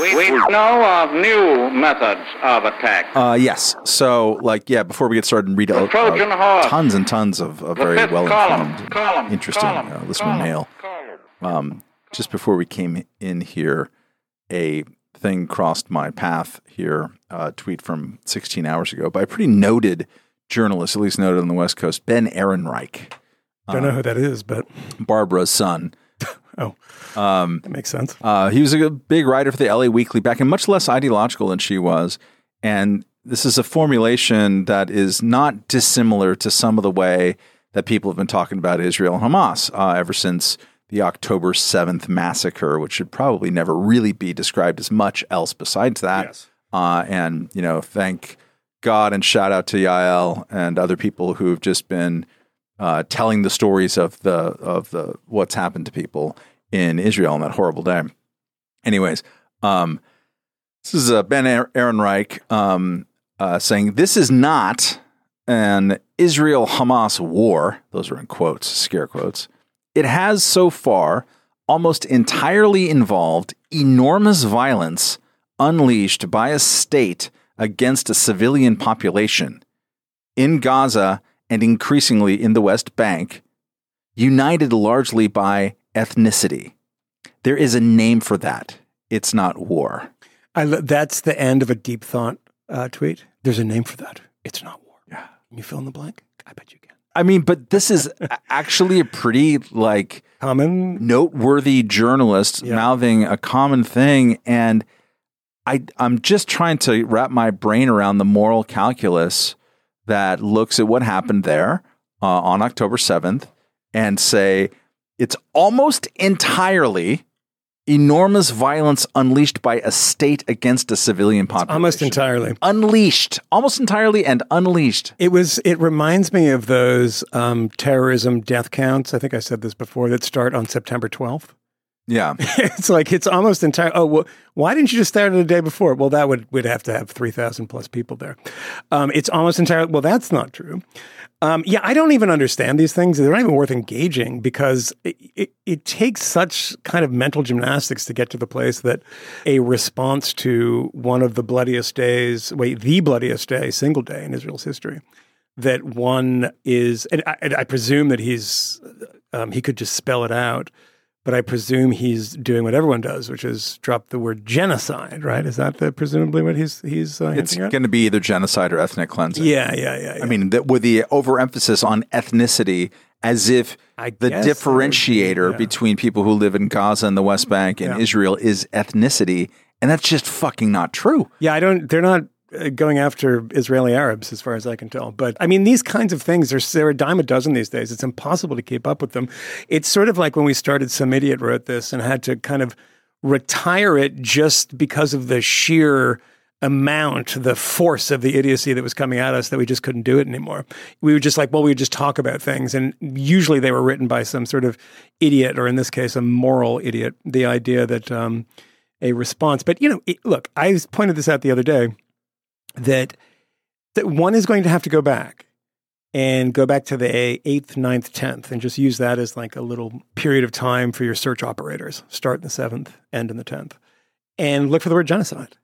We, we know of new methods of attack. Uh, yes. So, like, yeah. Before we get started and read The out uh, horse. tons and tons of, of very well informed, interesting column, uh, listener column, mail. column. Um, just before we came in here, a thing crossed my path here. A tweet from 16 hours ago by a pretty noted journalist, at least noted on the West Coast, Ben Ehrenreich, I Don't know who that is, but Barbara's son. Oh, Um, that makes sense. Uh, he was a big writer for the LA Weekly back and much less ideological than she was. And this is a formulation that is not dissimilar to some of the way that people have been talking about Israel and Hamas uh, ever since the October 7th massacre, which should probably never really be described as much else besides that. Yes. Uh, and, you know, thank God and shout out to Yael and other people who've just been uh, telling the stories of the of the what's happened to people in Israel on that horrible day. Anyways, um, this is uh, Ben Ehrenreich um, uh, saying this is not an Israel Hamas war. Those are in quotes, scare quotes. It has so far almost entirely involved enormous violence unleashed by a state against a civilian population in Gaza and increasingly in the West Bank, united largely by ethnicity. There is a name for that. It's not war. Lo- that's the end of a deep thought uh, tweet. There's a name for that. It's not war. Yeah. Can you fill in the blank? I bet you can. I mean, but this is actually a pretty like Common. noteworthy journalist Yeah. mouthing a common thing and I I'm just trying to wrap my brain around the moral calculus that looks at what happened there uh, on October 7th and say it's almost entirely enormous violence unleashed by a state against a civilian population. Almost entirely. unleashed, almost entirely and unleashed. It was. It reminds me of those um, terrorism death counts. I think I said this before. That start on September 12th. Yeah. it's like it's almost entire. Oh, well, why didn't you just start it the day before? Well, that would would have to have three thousand plus people there. Um, it's almost entirely. Well, that's not true. Um, yeah, I don't even understand these things. They're not even worth engaging because it, it, it takes such kind of mental gymnastics to get to the place that a response to one of the bloodiest days, wait, the bloodiest day, single day in Israel's history, that one is, and I, and I presume that he's, um, he could just spell it out, but I presume he's doing what everyone does, which is drop the word genocide, right? Is that the, presumably what he's he's uh, It's going to be either genocide or ethnic cleansing. Yeah, yeah, yeah, yeah. I mean, that with the overemphasis on ethnicity, as if I the guess that would be- differentiator yeah. between people who live in Gaza and the West Bank and Yeah. Israel is ethnicity, and that's just fucking not true. Yeah, I don't. They're not going after Israeli Arabs, as far as I can tell. But I mean, these kinds of things, are a dime a dozen these days. It's impossible to keep up with them. It's sort of like when we started. Some idiot wrote this and had to kind of retire it just because of the sheer amount, the force of the idiocy that was coming at us that we just couldn't do it anymore. We were just like, well, we would just talk about things. And usually they were written by some sort of idiot, or in this case, a moral idiot. The idea that um, a response, but you know, it, look, I pointed this out the other day that that one is going to have to go back and go back to the eighth, ninth, tenth, and just use that as like a little period of time for your search operators. Start in the seventh, end in the tenth, and look for the word genocide.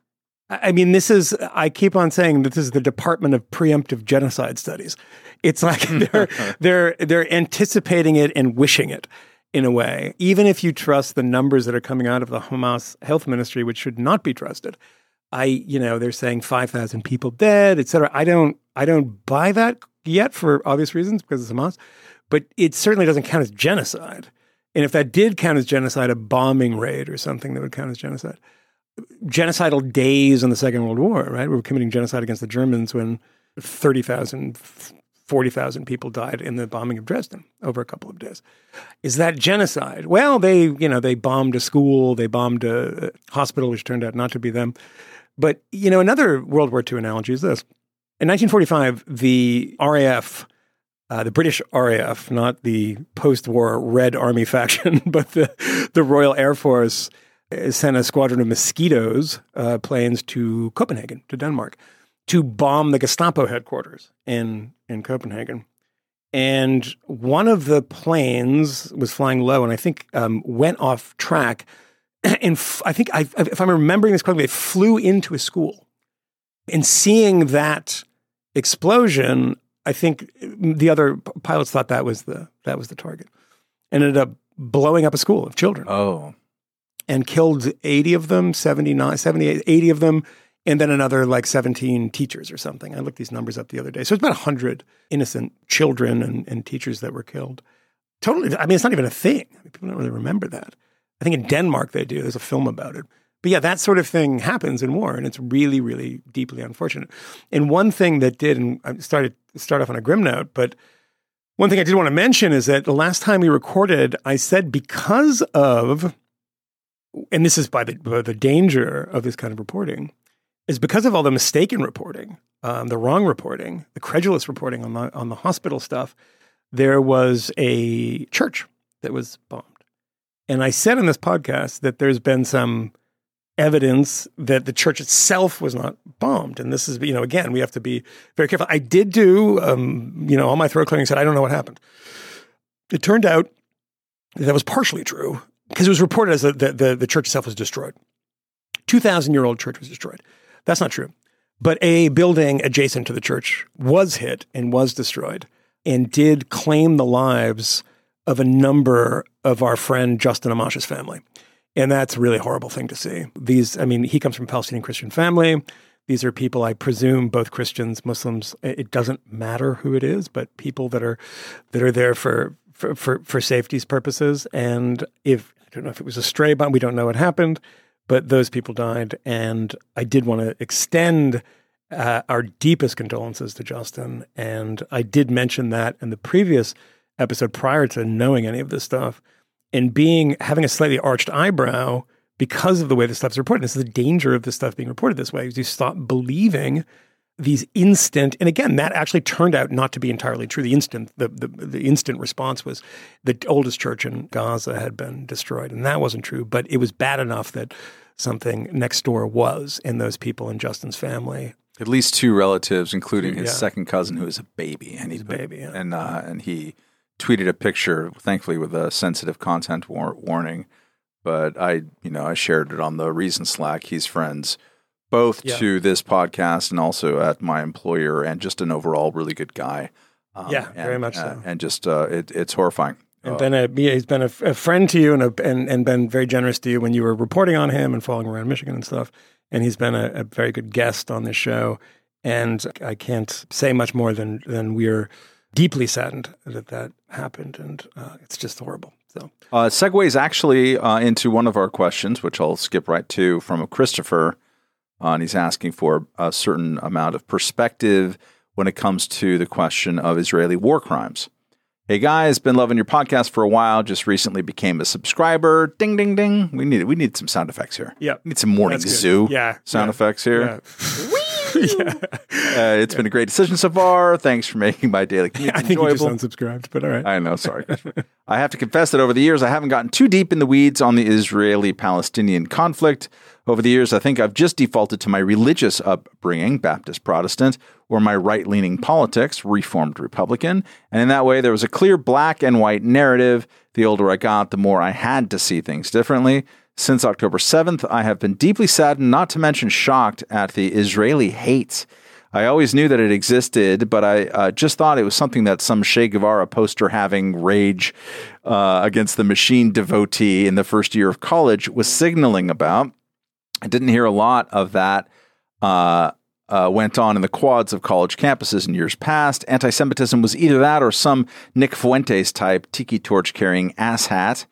I mean, this is, I keep on saying that this is the Department of Preemptive Genocide Studies. It's like they're, they're, they're anticipating it and wishing it in a way, even if you trust the numbers that are coming out of the Hamas health ministry, which should not be trusted. I, you know, they're saying 5,000 people dead, et cetera. I don't, I don't buy that yet for obvious reasons because it's Hamas, but it certainly doesn't count as genocide. And if that did count as genocide, a bombing raid or something that would count as genocide genocidal days in the Second World War, right? We were committing genocide against the Germans when 30,000, 40,000 people died in the bombing of Dresden over a couple of days. Is that genocide? Well, they, you know, they bombed a school, they bombed a hospital, which turned out not to be them. But, you know, another World War II analogy is this. In 1945, the RAF, uh, the British RAF, not the post-war Red Army faction, but the, the Royal Air Force, uh, sent a squadron of mosquitoes uh, planes to Copenhagen, to Denmark, to bomb the Gestapo headquarters in in Copenhagen. And one of the planes was flying low, and I think um, went off track and f- I think I, if I'm remembering this correctly, they flew into a school, and seeing that explosion, I think mm, the other pilots thought that was the that was the target, and ended up blowing up a school of children Oh, and killed 80 of them, 79, 78, 80 of them, and then another like 17 teachers or something. I looked these numbers up the other day. So it's about 100 innocent children and, and teachers that were killed. Totally. I mean, it's not even a thing. I mean, people don't really remember that. I think in Denmark they do. There's a film about it. But yeah, that sort of thing happens in war, and it's really, really deeply unfortunate. And one thing that did, and I started start off on a grim note, but one thing I did want to mention is that the last time we recorded, I said because of, and this is by the by the danger of this kind of reporting, is because of all the mistaken reporting, um, the wrong reporting, the credulous reporting on the on the hospital stuff. There was a church that was bombed, and I said in this podcast that there's been some evidence that the church itself was not bombed. And this is, you know, again, we have to be very careful. I did do, um, you know, all my throat clearing said, I don't know what happened. It turned out that, that was partially true because it was reported as the, the, the church itself was destroyed. 2,000 year old church was destroyed. That's not true. But a building adjacent to the church was hit and was destroyed and did claim the lives of a number of our friend Justin Amash's family. And that's a really horrible thing to see. These, I mean, he comes from a Palestinian Christian family. These are people, I presume, both Christians, Muslims. It doesn't matter who it is, but people that are that are there for for for, for safety's purposes. And if I don't know if it was a stray bomb, we don't know what happened, but those people died. And I did want to extend uh, our deepest condolences to Justin. And I did mention that in the previous episode prior to knowing any of this stuff and being having a slightly arched eyebrow because of the way this stuff's reported. This is the danger of this stuff being reported this way. Is you stop believing these instant, and again, that actually turned out not to be entirely true. The instant, the, the, the instant response was the oldest church in Gaza had been destroyed, and that wasn't true. But it was bad enough that something next door was, and those people in Justin's family at least two relatives, including his Yeah. second cousin, who is a baby, and he's a baby, yeah. and uh, and he tweeted a picture, thankfully with a sensitive content war- warning. But I, you know, I shared it on the Reason Slack. He's friends both Yeah. to this podcast and also at my employer, and just an overall really good guy. Um, Yeah, and- very much uh, so. And just uh, it, it's horrifying. and Uh, been a yeah, he's been a, a friend to you and, a, and and been very generous to you when you were reporting on him and following around Michigan and stuff. And he's been a, a very good guest on this show. And I can't say much more than than we're deeply saddened that that happened, and uh, it's just horrible. So Uh, segues actually uh, into one of our questions, which I'll skip right to from Christopher. Uh, and he's asking for a certain amount of perspective when it comes to the question of Israeli war crimes. Hey guys, been loving your podcast for a while. Just recently became a subscriber. Ding, ding, ding. We need we need some sound effects here. Yeah. need some morning zoo. Yeah, sound yeah, effects here. yeah, yeah. Uh, it's been a great decision so far. Thanks for making my daily commute I think you just enjoyable. unsubscribed, but all right. I know, sorry. I have to confess that over the years, I haven't gotten too deep in the weeds on the Israeli Palestinian conflict. Over the years, I think I've just defaulted to my religious upbringing, Baptist Protestant, or my right leaning politics, Reformed Republican. And in that way, there was a clear black and white narrative. The older I got, the more I had to see things differently. Since October 7th, I have been deeply saddened, not to mention shocked, at the Israeli hate. I always knew that it existed, but I uh, just thought it was something that some Che Guevara poster having rage uh, against the machine devotee in the first year of college was signaling about. I didn't hear a lot of that uh, uh, went on in the quads of college campuses in years past. Anti Semitism was either that or some Nick Fuentes type tiki torch carrying asshat.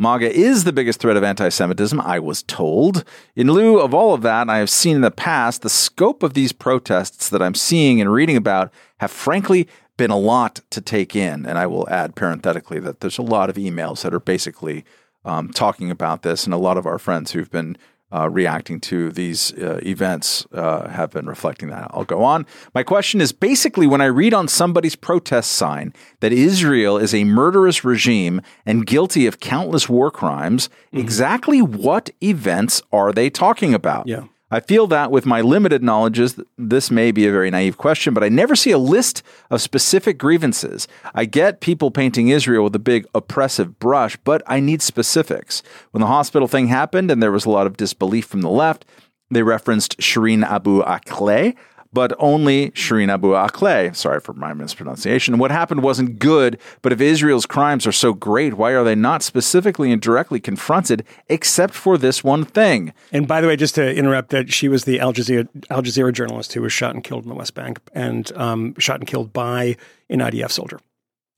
MAGA is the biggest threat of anti Semitism, I was told. In lieu of all of that, I have seen in the past the scope of these protests that I'm seeing and reading about have frankly been a lot to take in. And I will add parenthetically that there's a lot of emails that are basically um, talking about this, and a lot of our friends who've been uh, reacting to these uh, events uh, have been reflecting that. I'll go on. My question is basically when I read on somebody's protest sign that Israel is a murderous regime and guilty of countless war crimes, exactly what events are they talking about? Yeah. I feel that with my limited knowledges, this may be a very naive question, but I never see a list of specific grievances. I get people painting Israel with a big oppressive brush, but I need specifics. When the hospital thing happened and there was a lot of disbelief from the left, they referenced Shireen Abu Akleh, but only Shireen Abu Akleh. Sorry for my mispronunciation. What happened wasn't good, but if Israel's crimes are so great, why are they not specifically and directly confronted except for this one thing? And by the way, just to interrupt, that she was the Al Jazeera, Al Jazeera journalist who was shot and killed in the West Bank and um, shot and killed by an IDF soldier.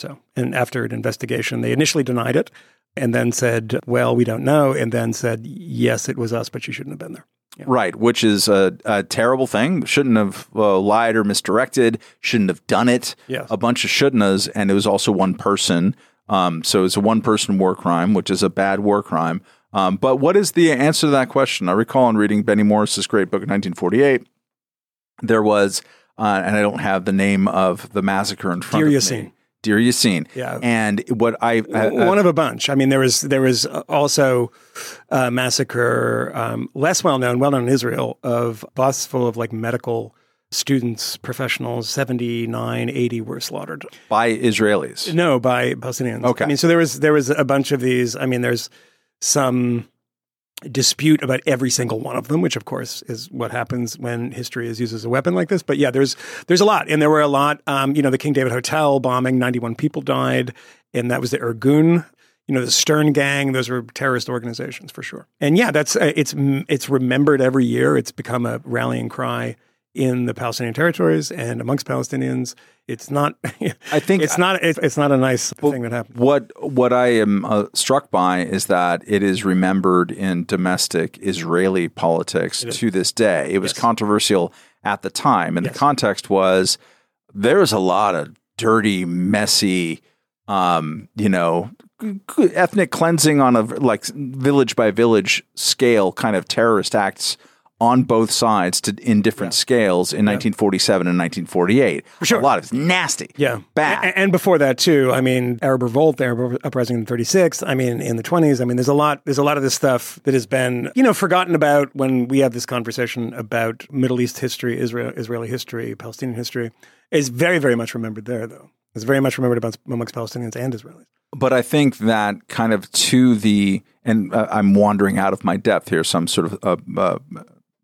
So, and after an investigation, they initially denied it and then said, well, we don't know. And then said, yes, it was us, but she shouldn't have been there. Yeah. Right, which is a, a, terrible thing. Shouldn't have uh, lied or misdirected. Shouldn't have done it. Yes. A bunch of shouldn't and it was also one person. Um, so it's a one person war crime, which is a bad war crime. Um, but what is the answer to that question? I recall in reading Benny Morris's great book of 1948, there was, uh, and I don't have the name of the massacre in front of me. Deir Yassin. Yeah. And what I uh, one of a bunch. I mean, there was there was also a massacre, um, less well known, well known in Israel, of bus full of like medical students, professionals. 79, 80 were slaughtered by Israelis. No, by Palestinians. Okay. I mean, so there was there was a bunch of these. I mean, there's some dispute about every single one of them, which of course is what happens when history is used as a weapon like this. But yeah, there's there's a lot, and there were a lot. Um, you know, the King David Hotel bombing, 91 people died, and that was the Irgun. You know, the Stern Gang; those were terrorist organizations for sure. And yeah, that's uh, it's it's remembered every year. It's become a rallying cry in the Palestinian territories and amongst Palestinians. It's not. I think it's not. It's, it's not a nice thing that happened. What what I am uh, struck by is that it is remembered in domestic Israeli politics to this day. It was yes. controversial at the time, and yes. the context was there was a lot of dirty, messy, um, you know, ethnic cleansing on a like village by village scale kind of terrorist acts on both sides to in different yeah. scales in yeah. 1947 and 1948. For sure. A lot of it's nasty. Yeah. Bad. And, and, before that too, I mean, Arab revolt, Arab uprising in 36, I mean, in the 20s, I mean, there's a lot there's a lot of this stuff that has been, you know, forgotten about when we have this conversation about Middle East history, Israel Israeli history, Palestinian history. Is very very much remembered there though. It's very much remembered about, amongst Palestinians and Israelis. But I think that kind of to the, and uh, I'm wandering out of my depth here, some sort of uh, uh,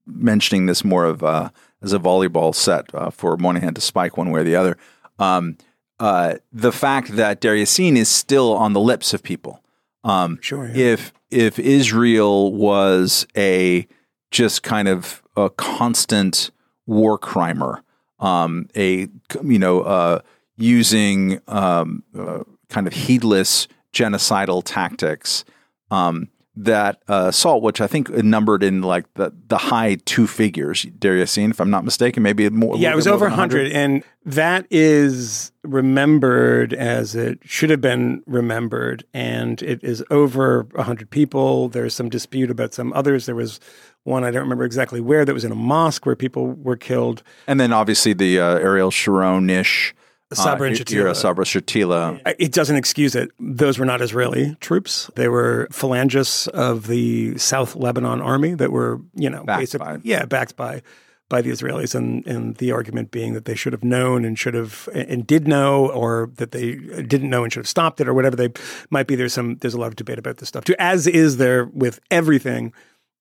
mentioning this more of uh, as a volleyball set uh, for Moynihan to spike one way or the other. Um, uh, the fact that Yassin is still on the lips of people. Um, sure. Yeah. If if Israel was a just kind of a constant war crimer, um, a you know uh, using um, uh, kind of heedless genocidal tactics, um, that uh, salt, which I think numbered in like the, the high two figures, Yassin, if I'm not mistaken, maybe more. Yeah, it was over 100. 100. And that is remembered as it should have been remembered. And it is over 100 people. There's some dispute about some others. There was one, I don't remember exactly where, that was in a mosque where people were killed. And then obviously the uh, Ariel Sharon ish Uh, Sabra and Shatila. Sabra Shatila. It doesn't excuse it. Those were not Israeli troops. They were phalangists of the South Lebanon army that were, you know, backed basically, by. yeah, backed by by the Israelis, and and the argument being that they should have known and should have and did know, or that they didn't know and should have stopped it, or whatever they might be. There's some there's a lot of debate about this stuff too, as is there with everything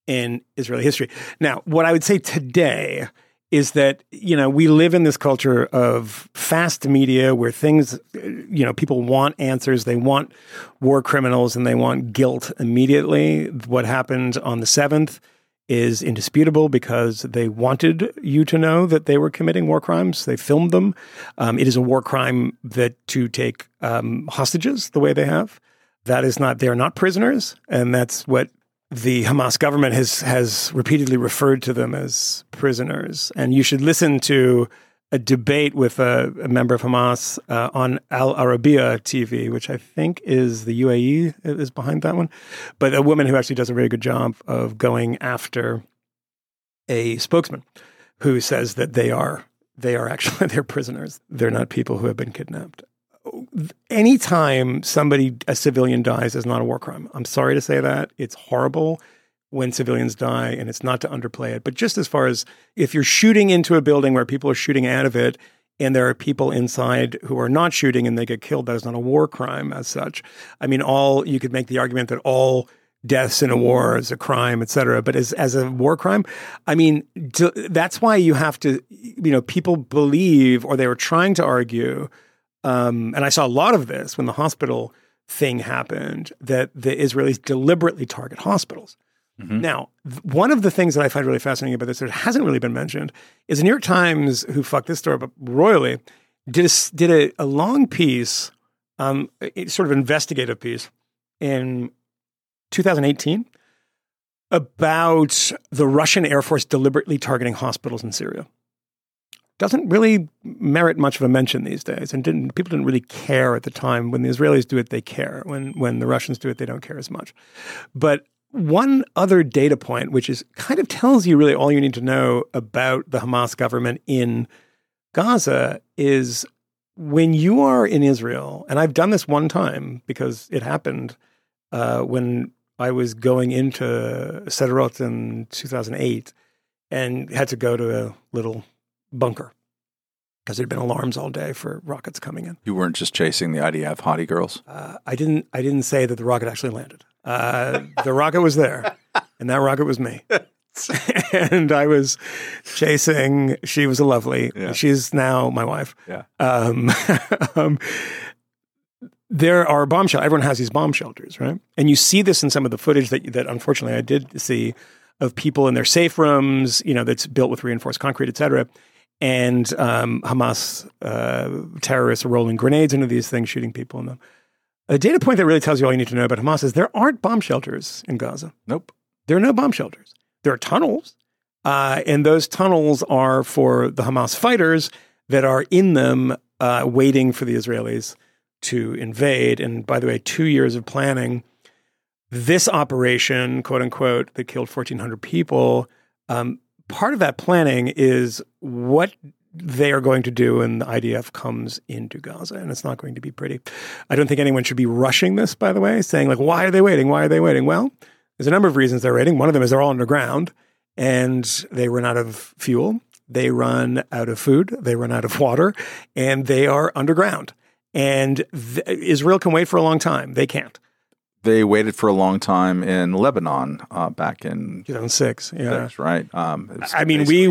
in Israeli history. Now, what I would say today is that you know we live in this culture of fast media where things you know people want answers. They want war criminals and they want guilt immediately. What happened on the 7th is indisputable because they wanted you to know that they were committing war crimes. They filmed them. Um, it is a war crime that to take um, hostages the way they have. That is not they're not prisoners and that's what the Hamas government has has repeatedly referred to them as prisoners, and you should listen to a debate with a, a member of Hamas uh, on Al Arabiya TV, which I think is the UAE is behind that one, but a woman who actually does a very good job of going after a spokesman who says that they are they are actually they're prisoners. They're not people who have been kidnapped anytime somebody, a civilian dies, is not a war crime. I'm sorry to say that. It's horrible. when civilians die, and it's not to underplay it. But just as far as if you're shooting into a building where people are shooting out of it, and there are people inside who are not shooting and they get killed, that is not a war crime as such. I mean, all you could make the argument that all deaths in a war is a crime, et cetera. But as as a war crime, I mean, to, that's why you have to, you know, people believe or they were trying to argue, um, and I saw a lot of this when the hospital thing happened that the Israelis deliberately target hospitals. Mm-hmm. Now, th- one of the things that I find really fascinating about this that hasn't really been mentioned is the New York Times, who fucked this story up royally, did a, did a, a long piece, um, a, sort of investigative piece in 2018 about the Russian Air Force deliberately targeting hospitals in Syria. Doesn't really merit much of a mention these days, and didn't people didn't really care at the time. When the Israelis do it, they care. When when the Russians do it, they don't care as much. But one other data point, which is kind of tells you really all you need to know about the Hamas government in Gaza, is when you are in Israel, and I've done this one time because it happened uh, when I was going into Sderot in 2008 and had to go to a little bunker because there'd been alarms all day for rockets coming in. You weren't just chasing the IDF hottie girls. Uh, I didn't. I didn't say that the rocket actually landed. Uh, the rocket was there, and that rocket was me. and I was chasing. She was a lovely. Yeah. She's now my wife. Yeah. Um, um, there are bomb shelters. Everyone has these bomb shelters, right? And you see this in some of the footage that that unfortunately I did see of people in their safe rooms. You know, that's built with reinforced concrete, et cetera. And um, Hamas uh, terrorists are rolling grenades into these things, shooting people in them. A data point that really tells you all you need to know about Hamas is there aren't bomb shelters in Gaza. Nope. There are no bomb shelters. There are tunnels, uh, and those tunnels are for the Hamas fighters that are in them uh, waiting for the Israelis to invade. And by the way, two years of planning. This operation, quote unquote, that killed 1,400 people, um, part of that planning is what they are going to do when the IDF comes into Gaza, and it's not going to be pretty. I don't think anyone should be rushing this, by the way, saying, like, why are they waiting? Why are they waiting? Well, there's a number of reasons they're waiting. One of them is they're all underground and they run out of fuel, they run out of food, they run out of water, and they are underground. And th- Israel can wait for a long time. They can't they waited for a long time in Lebanon uh, back in 2006. Yeah, that's right. Um, I mean, we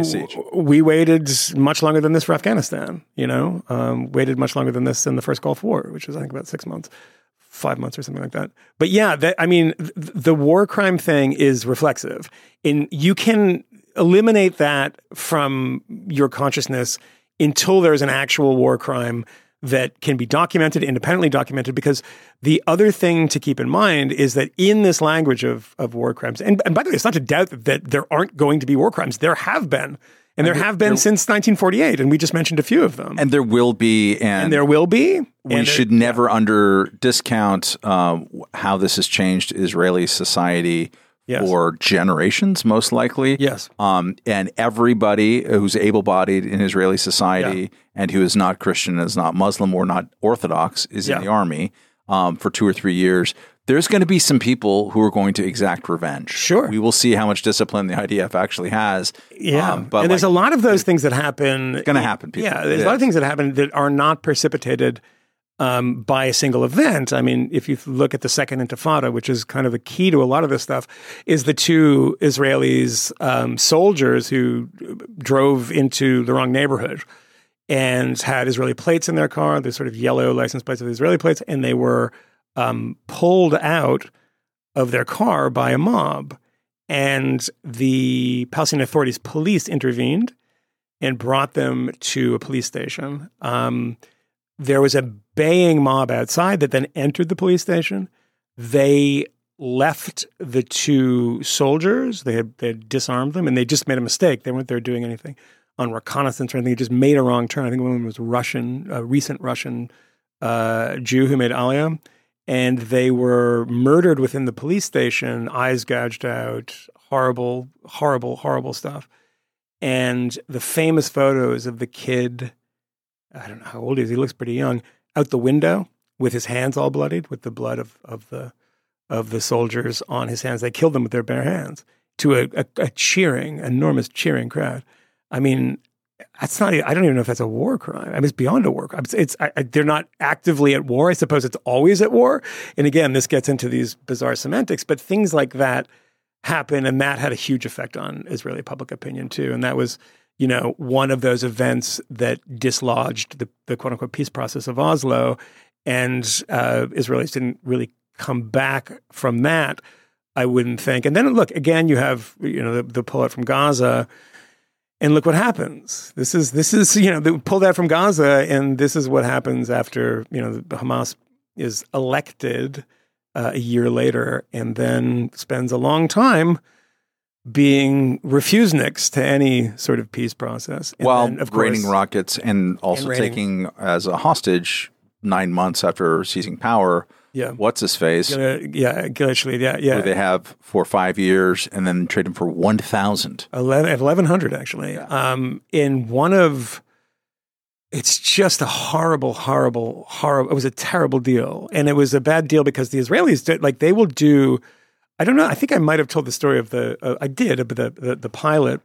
we waited much longer than this for Afghanistan. You know, um, waited much longer than this in the first Gulf War, which was I think about six months, five months or something like that. But yeah, that, I mean, th- the war crime thing is reflexive, and you can eliminate that from your consciousness until there's an actual war crime that can be documented, independently documented, because the other thing to keep in mind is that in this language of, of war crimes, and, and by the way, it's not to doubt that there aren't going to be war crimes. There have been. And, and there have been there, since 1948, and we just mentioned a few of them. And there will be, and, and there will be. We should there, never yeah. under discount um, how this has changed Israeli society yes. for generations, most likely. Yes. Um, and everybody who's able bodied in Israeli society yeah. and who is not Christian, is not Muslim, or not Orthodox is yeah. in the army um, for two or three years. There's going to be some people who are going to exact revenge. Sure. We will see how much discipline the IDF actually has. Yeah. Um, but and like, there's a lot of those things that happen. It's going to happen. People. Yeah. There's it a lot is. of things that happen that are not precipitated – um, by a single event. I mean, if you look at the Second Intifada, which is kind of the key to a lot of this stuff, is the two Israelis um, soldiers who drove into the wrong neighborhood and had Israeli plates in their car, the sort of yellow license plates of Israeli plates, and they were um, pulled out of their car by a mob. And the Palestinian authorities, police intervened and brought them to a police station. Um, there was a baying mob outside that then entered the police station. They left the two soldiers. They had, they had disarmed them, and they just made a mistake. They weren't there doing anything on reconnaissance or anything. They just made a wrong turn. I think one of them was Russian, a recent Russian uh, Jew who made Aliyah, and they were murdered within the police station, eyes gouged out, horrible, horrible, horrible stuff. And the famous photos of the kid I don't know how old he is. He looks pretty young. Out the window with his hands all bloodied with the blood of, of the of the soldiers on his hands. They killed them with their bare hands to a, a, a cheering, enormous cheering crowd. I mean, that's not. I don't even know if that's a war crime. I mean, it's beyond a war crime. It's, it's I, they're not actively at war. I suppose it's always at war. And again, this gets into these bizarre semantics. But things like that happen, and that had a huge effect on Israeli public opinion too. And that was, you know, one of those events that dislodged the, the quote unquote peace process of Oslo, and uh, Israelis didn't really come back from that. I wouldn't think. And then look again, you have you know the, the pullout from Gaza and look what happens. This is this is you know they pulled out from Gaza, and this is what happens after you know Hamas is elected uh, a year later, and then spends a long time being refuseniks to any sort of peace process. And While then, of course, raining rockets and also and taking as a hostage nine months after seizing power yeah. What's his face? Yeah, Yeah, yeah. Who they have for five years and then trade him for 1,000. 1,100, actually. Yeah. Um, in one of, it's just a horrible, horrible, horrible, it was a terrible deal. And it was a bad deal because the Israelis did, like, they will do, I don't know, I think I might have told the story of the, uh, I did, but the, the, the pilot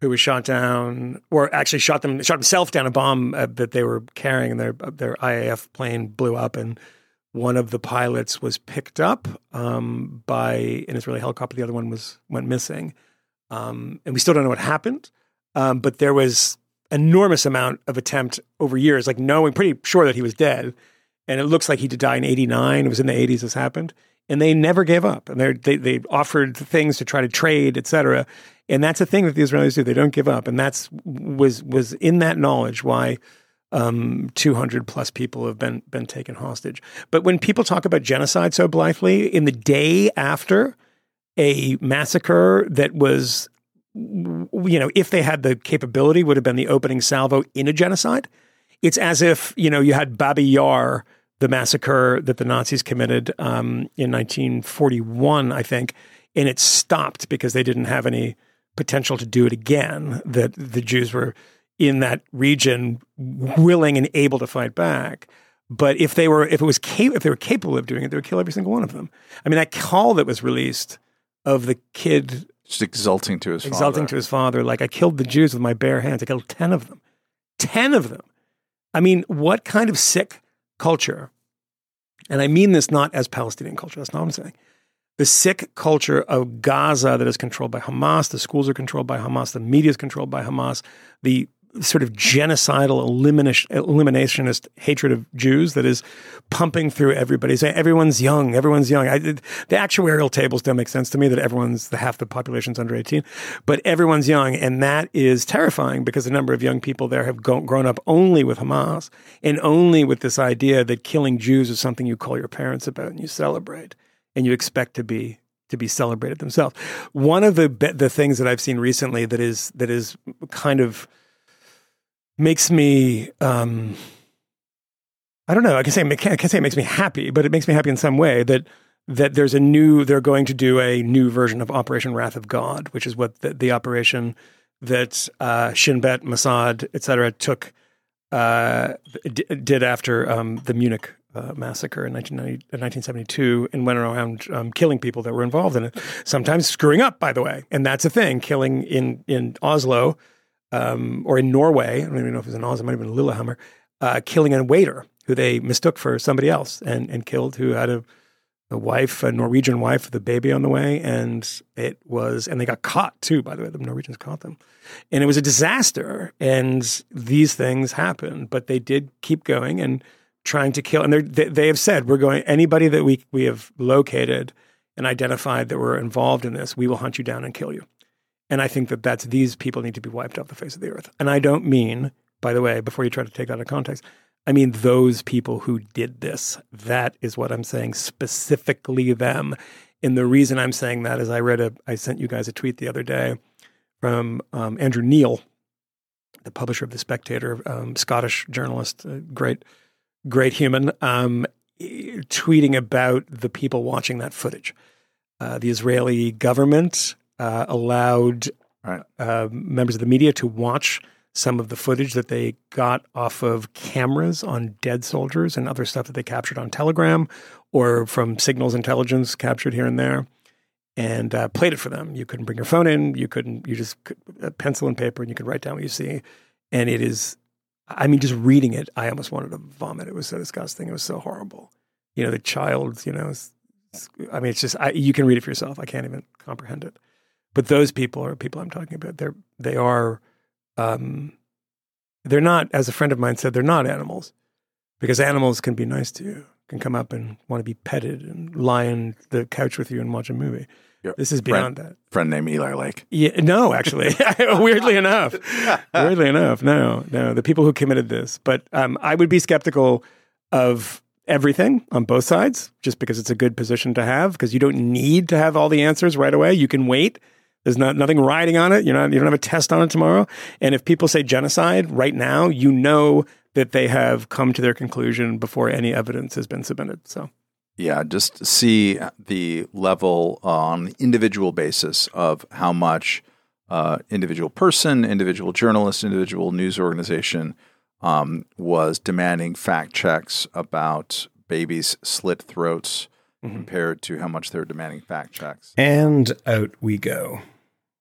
who was shot down, or actually shot them, shot himself down a bomb uh, that they were carrying, and their their IAF plane blew up, and one of the pilots was picked up um, by an Israeli helicopter. The other one was went missing, um, and we still don't know what happened. Um, but there was enormous amount of attempt over years, like knowing pretty sure that he was dead, and it looks like he did die in '89. It was in the '80s this happened, and they never gave up, and they they offered things to try to trade, etc. And that's a thing that the Israelis do; they don't give up, and that's was was in that knowledge why um, 200 plus people have been been taken hostage. But when people talk about genocide so blithely, in the day after a massacre that was, you know, if they had the capability, would have been the opening salvo in a genocide. It's as if you know you had Babi Yar, the massacre that the Nazis committed um, in 1941, I think, and it stopped because they didn't have any potential to do it again. That the Jews were in that region willing and able to fight back. But if they were, if it was, cap- if they were capable of doing it, they would kill every single one of them. I mean, that call that was released of the kid just exulting to his exulting father. to his father, like I killed the Jews with my bare hands. I killed ten of them, ten of them. I mean, what kind of sick culture? And I mean this not as Palestinian culture. That's not what I'm saying. The sick culture of Gaza that is controlled by Hamas. The schools are controlled by Hamas. The media is controlled by Hamas. The sort of genocidal eliminationist hatred of Jews that is pumping through everybody. Saying everyone's young, everyone's young. I, the actuarial tables don't make sense to me that everyone's the half the population's under eighteen, but everyone's young, and that is terrifying because the number of young people there have go, grown up only with Hamas and only with this idea that killing Jews is something you call your parents about and you celebrate and you expect to be to be celebrated themselves. One of the the things that I've seen recently that is that is kind of makes me um, I don't know. I can say I can say it makes me happy, but it makes me happy in some way that that there's a new they're going to do a new version of Operation Wrath of God, which is what the, the operation that uh, Shin Bet, Mossad, etc. took uh, d- did after um, the Munich uh, massacre in 1972 and went around um, killing people that were involved in it. Sometimes screwing up, by the way, and that's a thing. Killing in in Oslo um, or in Norway, I don't even know if it was in Oslo, it might have been Lillehammer, uh, killing a waiter who they mistook for somebody else and, and killed, who had a, a wife, a Norwegian wife with a baby on the way. And it was, and they got caught too, by the way, the Norwegians caught them. And it was a disaster. And these things happened, but they did keep going and trying to kill. And they, they have said, we're going, anybody that we, we have located and identified that were involved in this, we will hunt you down and kill you. And I think that that's these people need to be wiped off the face of the earth. And I don't mean, by the way, before you try to take that out of context, I mean those people who did this. That is what I'm saying, specifically them. And the reason I'm saying that is I read a, I sent you guys a tweet the other day from um, Andrew Neil, the publisher of The Spectator, um, Scottish journalist, great, great human, um, tweeting about the people watching that footage. Uh, the Israeli government uh, allowed right. uh, members of the media to watch some of the footage that they got off of cameras on dead soldiers and other stuff that they captured on Telegram or from signals intelligence captured here and there and uh, played it for them. You couldn't bring your phone in. You couldn't, you just a pencil and paper and you could write down what you see. And it is, I mean, just reading it, I almost wanted to vomit. It was so disgusting. It was so horrible. You know, the child, you know, I mean, it's just, I, you can read it for yourself. I can't even comprehend it. But those people are people I'm talking about. They're, they are, um, they're not, as a friend of mine said, they're not animals because animals can be nice to you, can come up and want to be petted and lie on the couch with you and watch a movie. Your this is beyond friend, that. Friend named Eli Lake. Yeah, no, actually, weirdly enough, weirdly enough, no, no, the people who committed this. But um, I would be skeptical of everything on both sides, just because it's a good position to have. Because you don't need to have all the answers right away. You can wait there's not nothing riding on it. You're not, you don't have a test on it tomorrow. And if people say genocide right now, you know that they have come to their conclusion before any evidence has been submitted. So, yeah, just see the level on individual basis of how much uh, individual person, individual journalist, individual news organization um, was demanding fact checks about babies' slit throats mm-hmm. compared to how much they're demanding fact checks. And out we go.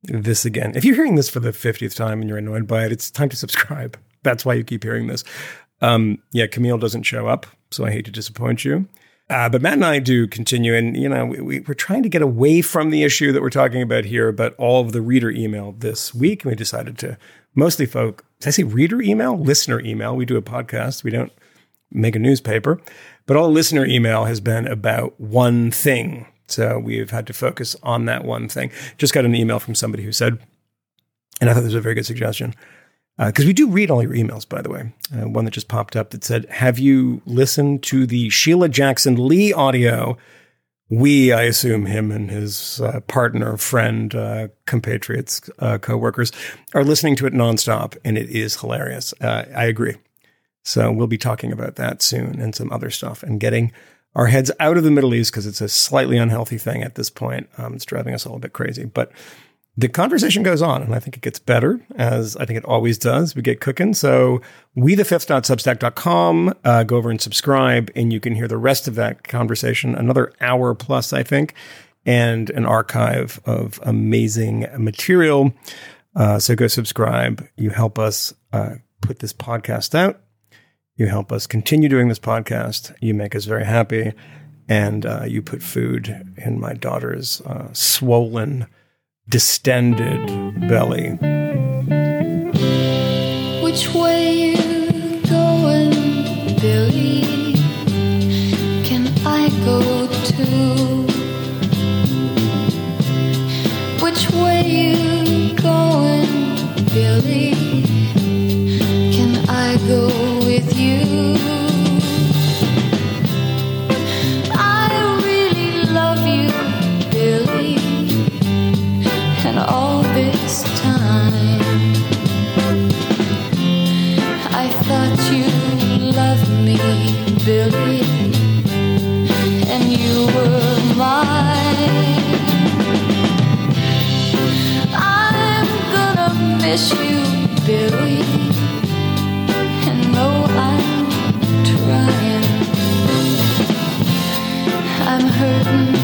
This again. If you're hearing this for the 50th time and you're annoyed by it, it's time to subscribe. That's why you keep hearing this. Um, yeah, Camille doesn't show up, so I hate to disappoint you. Uh, but Matt and I do continue, and you know we, are trying to get away from the issue that we're talking about here, but all of the reader email this week, and we decided to mostly. Did I say reader email? Listener email. We do a podcast. We don't make a newspaper. But all listener email has been about one thing. So we've had to focus on that one thing. Just got an email from somebody who said, and I thought this was a very good suggestion, because uh, we do read all your emails, by the way. Uh, one that just popped up that said, Have you listened to the Sheila Jackson Lee audio? We, I assume him and his uh, partner, friend, uh, compatriots, uh, co workers, are listening to it nonstop, and it is hilarious. Uh, I agree. So we'll be talking about that soon and some other stuff and getting our heads out of the Middle East because it's a slightly unhealthy thing at this point. Um, it's driving us all a bit crazy, but the conversation goes on and I think it gets better as I think it always does. We get cooking. So we the fifth.substack.com, uh, go over and subscribe and you can hear the rest of that conversation, another hour plus, I think, and an archive of amazing material. Uh, so go subscribe. You help us uh, put this podcast out you help us continue doing this podcast. You make us very happy. And uh, you put food in my daughter's uh, swollen, distended belly. Which way you going, Billy? Can I go too? And you were mine. I'm gonna miss you, Billy, and no, I'm trying. I'm hurting.